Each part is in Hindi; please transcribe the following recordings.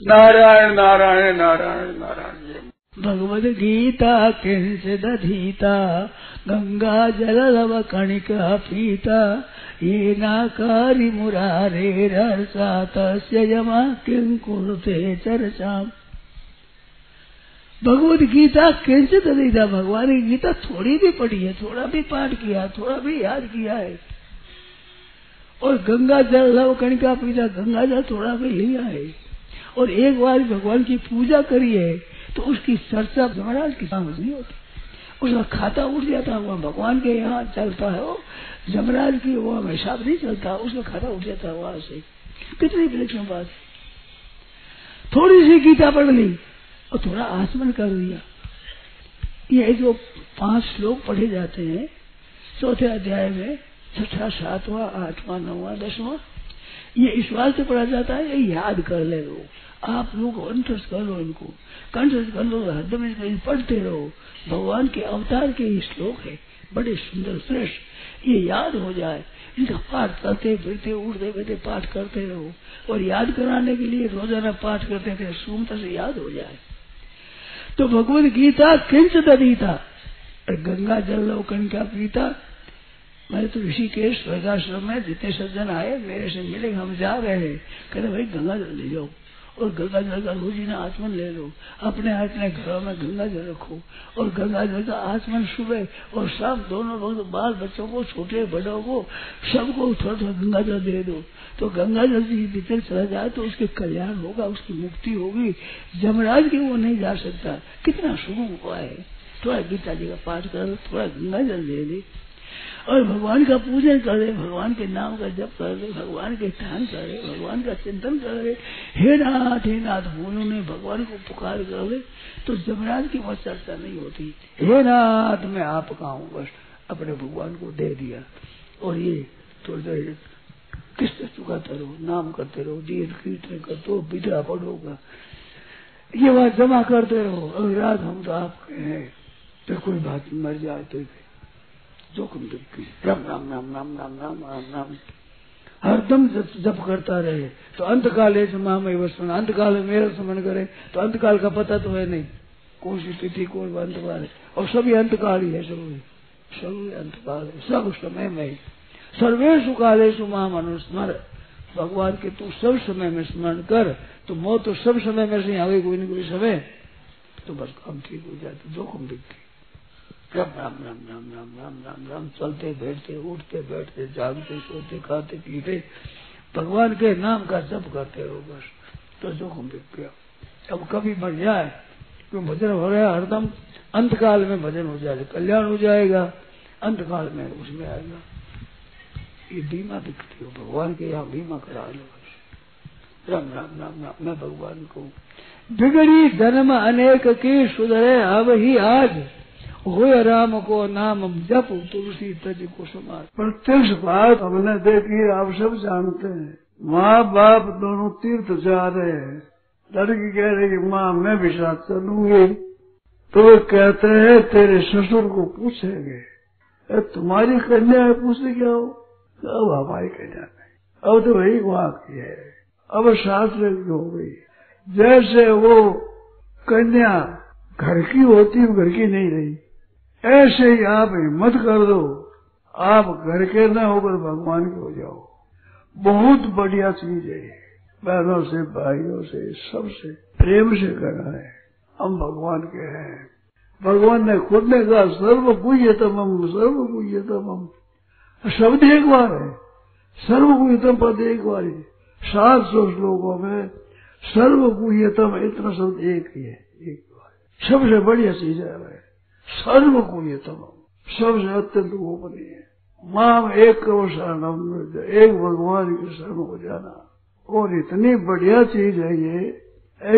नारायण नारायण नारायण नारायण। भगवद गीता किंचिदधीता गंगा जल लव कणिका पीता ये नाकारी मुरारे रसा तस्य यमा किं कुरुते चर्चा भगवद गीता किंचित अधीता भगवान की गीता थोड़ी भी पढ़ी है, थोड़ा भी पाठ किया, थोड़ा भी याद किया है। और गंगा जल लव कणिका पीता गंगा जल थोड़ा भी लिया है। और एक बार भगवान की पूजा करी है तो उसकी चर्चा महाराज की समझ नहीं होती। उसका खाता उठ जाता हुआ भगवान के यहाँ चलता है, वो जमराज की वो हमेशा नहीं चलता, उसका खाता उठ जाता है वहाँ से। कितनी विलक्षण बात थोड़ी सी गीता पढ़ ली और थोड़ा आसमन कर दिया। ये जो पाँच श्लोक पढ़े जाते हैं, चौथे अध्याय में छठा, सातवां, आठवां, नौवा, दसवां। ये बात से पढ़ा जाता है, ये याद कर ले लोग आप लोग कंठस्थ कर लो इनको। कंठस्थ कर लो हरदम इनको पढ़ते रहो। भगवान के अवतार के ये श्लोक है, बड़े सुंदर, श्रेष्ठ। ये याद हो जाए। इनका पाठ करते फिरते, उठते बैठते पाठ करते रहो। और याद कराने के लिए रोज़ाना पाठ करते थे सुमता से याद हो जाए। तो भगवत गीता किंच दीता गंगा जल लो का पीता मैं तो ऋषिकेश स्वर्गाश्रम में जितने सज्जन आए, मेरे से मिले, हम जा रहे हैं। कहते, भाई गंगा जल ले जाओ और गंगा जल का रोजी ना आचमन ले लो। अपने अपने घरों में गंगा जल रखो और गंगा जल का आचमन सुबह और शाम दोनों वक्त बाल बच्चों को, छोटे बड़ों को, सबको थोड़ा थोड़ा गंगा जल दे दो। तो गंगा जल जी भीतर चला जाए तो उसके कल्याण होगा, उसकी मुक्ति होगी। जमराज की वो नहीं जा सकता। कितना शुभ हुआ है। थोड़ा गीता जी का पाठ कर, थोड़ा गंगा जल दे दे और भगवान का पूजन करे, भगवान के नाम का जप करे, भगवान के ध्यान करे, भगवान का चिंतन करे। हे नाथ हे नाथ बोलो ने भगवान को पुकार करे तो जमराज की वह चर्चा नहीं होती। हे नाथ, मैं आपका हूँ, बस अपने भगवान को दे दिया। और ये थोड़ी देर किस्त चुकाते रहो, नाम करते रहो दीर कीर्तन कर दो विद्या पढ़ोगा ये बात जमा करते रहो। अगर रात हम तो आपके हैं। तो कोई बात मर जाए तो जोखिम दुखी राम राम राम राम राम राम राम। राम हरदम जप करता रहे तो अंत काल है माम वसन अंत काल मेरा स्मरण करे तो अंत काल का पता तो है नहीं। कौन सी तिथि, कौन अंत काल है? और सभी अंत काल ही है सभी सभी अंत काल है। सब समय में सर्वेशु कालेशु माम अनुस्मर भगवान के तू सब समय में स्मरण कर। तो मौत तो सब समय में से आगे कोई न कोई समय। तो बस काम ठीक हो जाते जोखिम दिखती राम राम राम राम राम राम राम राम चलते, बैठते, उठते, बैठते, जागते, सोते, खाते, पीते। भगवान के नाम का जप करते रहो बस। तो जोखिम बिक गया। अब कभी मर जाए तो भजन हो रहा है? हरदम अंत काल में भजन हो जाएगा कल्याण हो जाएगा। अंत काल में उसमें आएगा। ये बीमा बिकती हो भगवान के यहाँ बीमा करा लो बस। राम राम राम राम, मैं भगवान को बिगड़ी जन्म अनेक की सुधरे, अब ही आज हो राम को नाम जप, तुलसी तज को समाज प्रत्यक्ष बात हमने देखी, आप सब जानते हैं। माँ बाप दोनों तीर्थ जा रहे हैं। लड़की कह रही कि माँ, मैं भी साथ चलूँगी। तो वे कहते हैं, तेरे ससुर को पूछेंगे तुम्हारी कन्या है पूछते क्या हो? अब हमारी कन्या नहीं। अब तो वही की है। अब शास्त्र की हो गई। जैसे वो कन्या घर की होती है घर की नहीं रही। ऐसे ही आप हिम्मत कर दो। आप घर के न होकर भगवान के हो जाओ। बहुत बढ़िया चीज़ है बहनों से, भाइयों से, सबसे प्रेम से करना है। हम भगवान के हैं। भगवान ने खुद ने कहा सर्व पूज्यतम हम सर्व पूज्यतम हम शब्द एक बार है। सर्व पूज्यतम पद एक बार है। सात सौ श्लोकों में सर्व पूज्यतम इतना शब्द एक ही है। एक बार। सबसे बढ़िया चीज़ है सर्व ये तमाम सबसे अत्यंत गोपनीय है। माम एक करो शरणम एक भगवान के शरण हो जाना। और इतनी बढ़िया चीज़ है ये,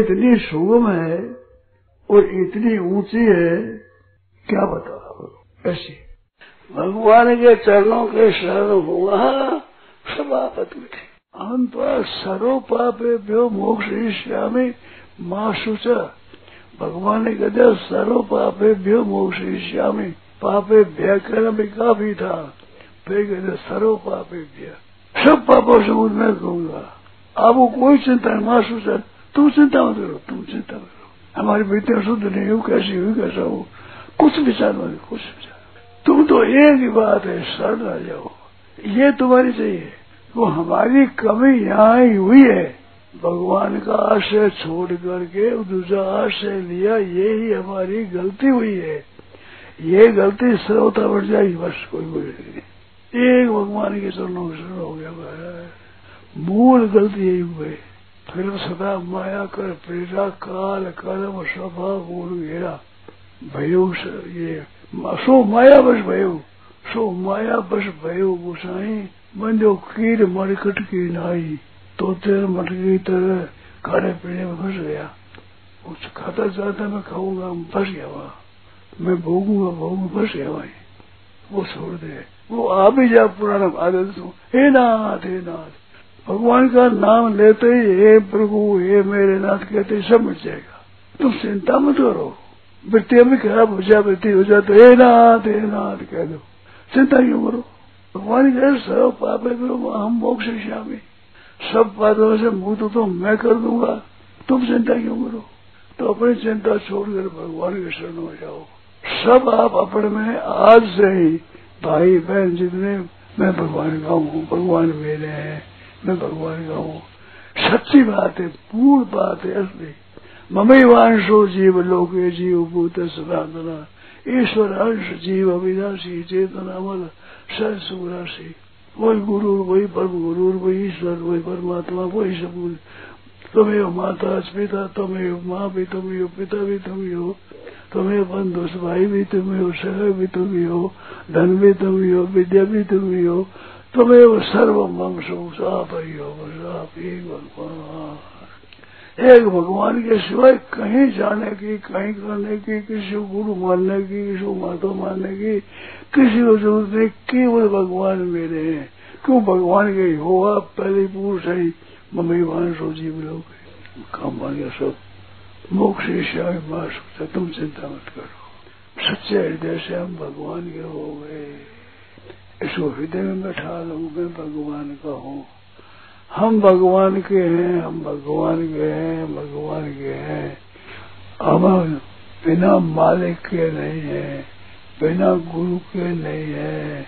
इतनी सुगम है, और इतनी ऊँची है, क्या बताओ ऐसी। भगवान के चरणों के शरण हुआ समापत उठे अंत सर्व पापे व्यो मोक्ष श्यामी माँ सुचा भगवान ने कहते सर्व पापे भ्यो मोक्ष श्यामी पापे भय करना भी काफ़ी था। फिर कहते सर्व पापे भ्य सब पापों से मैं कहूँगा आपको कोई चिंता है मासू सर तुम चिंता मत करो तुम चिंता मत करो। हमारी बेटी शुद्ध नहीं हो, कैसी हुई, कैसा हो? कुछ विचार मत कुछ विचार तुम तो एक ही बात है, शरण आ जाओ। ये तुम्हारी चाहिए। वो हमारी कमी यहाँ ही हुई है। भगवान का आश्रय छोड़ करके दूसरा आश्रय लिया ये ही हमारी गलती हुई है। ये गलती श्रोता बढ़ जाएगी, बस कोई कोई नहीं। एक भगवान के चरणों में शरण हो गया मूल गलती यही हुई। फिर सदा माया कर प्रेरा काल, कर्म, स्वभाव गुरु घेरा भयो ये सो माया बस भयो। सो माया बस भयो, गुसाई। बंजो कीर मरकट की नाई। तो तेर मटकी तरह खाने पीने में फंस गया। कुछ खाता जाता मैं खाऊँगा फंस गया वहाँ। मैं भोगूँगा भोगूँगा फंस गया वहीं। वो छोड़ दे। वो आ भी जा पुराना आदत हे नाथ हे नाथ। भगवान का नाम लेते ही हे प्रभु, हे मेरे नाथ, कहते ही, सब मिट जाएगा। तुम चिंता मत करो। वृत्तियाँ भी खराब हो जाए वृत्ति हो जाए तो हे नाथ हे नाथ, कह दो। चिंता क्यों करो? भगवान कह सब पापे करो हम मोक्ष श्यामी सब बातों से मुक्त तो मैं कर दूँगा। तुम चिंता क्यों करो? तो अपनी चिंता छोड़कर भगवान के शरण हो जाओ। सब आप अपने में, आज से ही भाई बहन जितने, मैं भगवान का हूँ, भगवान मेरे हैं, मैं भगवान का हूँ। सच्ची बात है, पूर्ण बात है असली। ममई वांशो जीव लोके जीव भूत सनातना। ईश्वर अंश जीव अविनाशी चेतना मल सरसुराशी वही गुरु वही परम गुरु वही ईश्वर, वही परमात्मा, वही सब तुम्हें माता पिता तुम्हें माँ भी तुम ही पिता भी तुम ही हो तुम्हें बंधु भाई भी तुम ही हो सह भी तुम ही हो धन भी तुम ही विद्या भी तुम ही हो तुम्हें सर्व मंग साप ही हो साप ही भगवान। एक भगवान के सिवाय कहीं जाने की, कहीं करने की, किसी को गुरु मानने की, किसी को माता मानने की, किसी को ज़रूरत नहीं, केवल भगवान मेरे हैं। क्यों? भगवान के हो आप पहले पुरुष है, मम्मी भान सो जीव लोग काम आ गया सब। मोक्ष श्याम मार सकता, तुम चिंता मत करो। सच्चे हृदय से हम भगवान के हो गए। इसको हृदय में बैठा लो मैं भगवान का हूँ। हम भगवान के हैं, हम भगवान के हैं भगवान के हैं। हम बिना मालिक के नहीं है, बिना गुरु के नहीं है।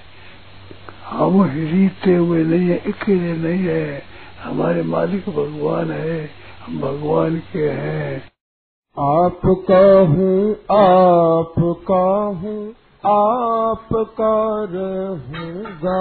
हम रीते हुए नहीं है अकेले नहीं है। हमारे मालिक भगवान है, हम भगवान के हैं। आपका हूँ आपका हूँ, आपका रहूँगा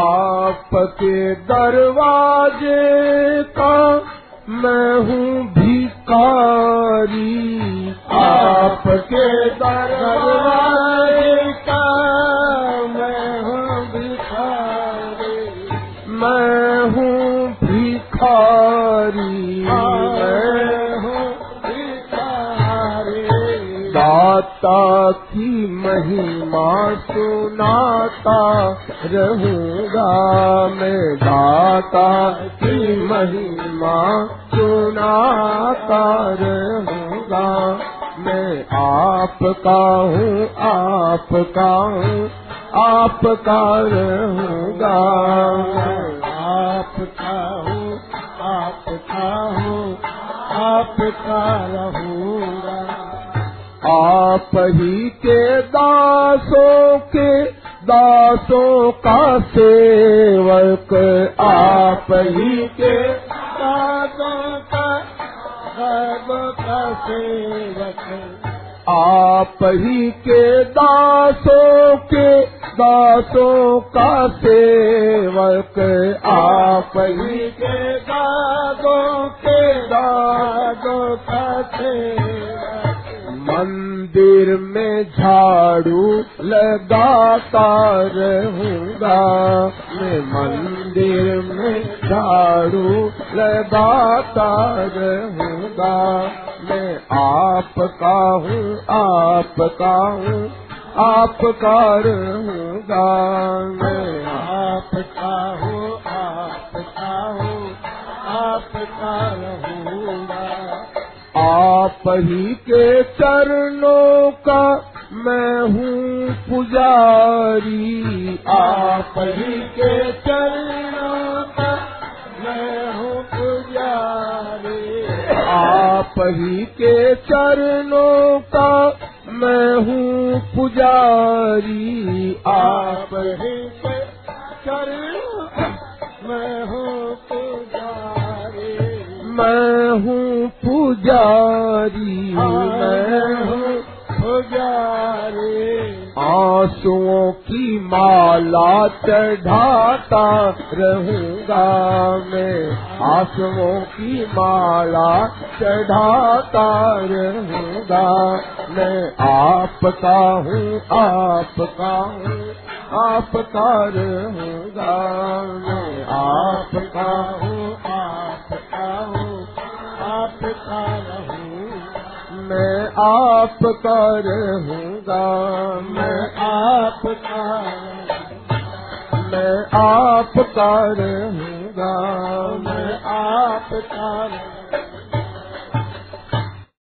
आपका दरवाजे का मैं हूँ भिकारी आपके दरवाजे का मैं हूँ भिखारी। मैं भिखारी। दाता की महिमा सुनाता रहूँगा मैं। दाता की महिमा सुनाता रहूँगा मैं। आपका हूँ आपका हूँ, आपका रहूँगा। आपका रहूँगा। आप ही के दासों के दासों का सेवक, आप ही के दासों का का सेवक। आप ही के दासों के दासों का सेवक, आप ही के दासों के दासों मंदिर में झाड़ू लगाता रहूँगा मैं मंदिर में झाड़ू लगाता रहूँगा मैं आपका हूँ आपका हूँ, आपका रहूँगा मैं आपका हूँ आपका हूँ, आपका रहूँगा आप ही के चरणों का मैं हूँ पुजारी। आप ही के चरणों का मैं हूँ पुजारी। आप ही के चरणों का मैं हूँ पुजारी। आप ही के चरणों मैं हूँ हूँ पुजारी। आंसुओं की माला रहूंगा मैं। आंसुओं की माला चढ़ाता रहूंगा मैं। आपका हूँ आपका हूँ आपका रहूंगा मैं आपका रहूँगा मैं आपका मैं आपका रहूँगा मैं आपका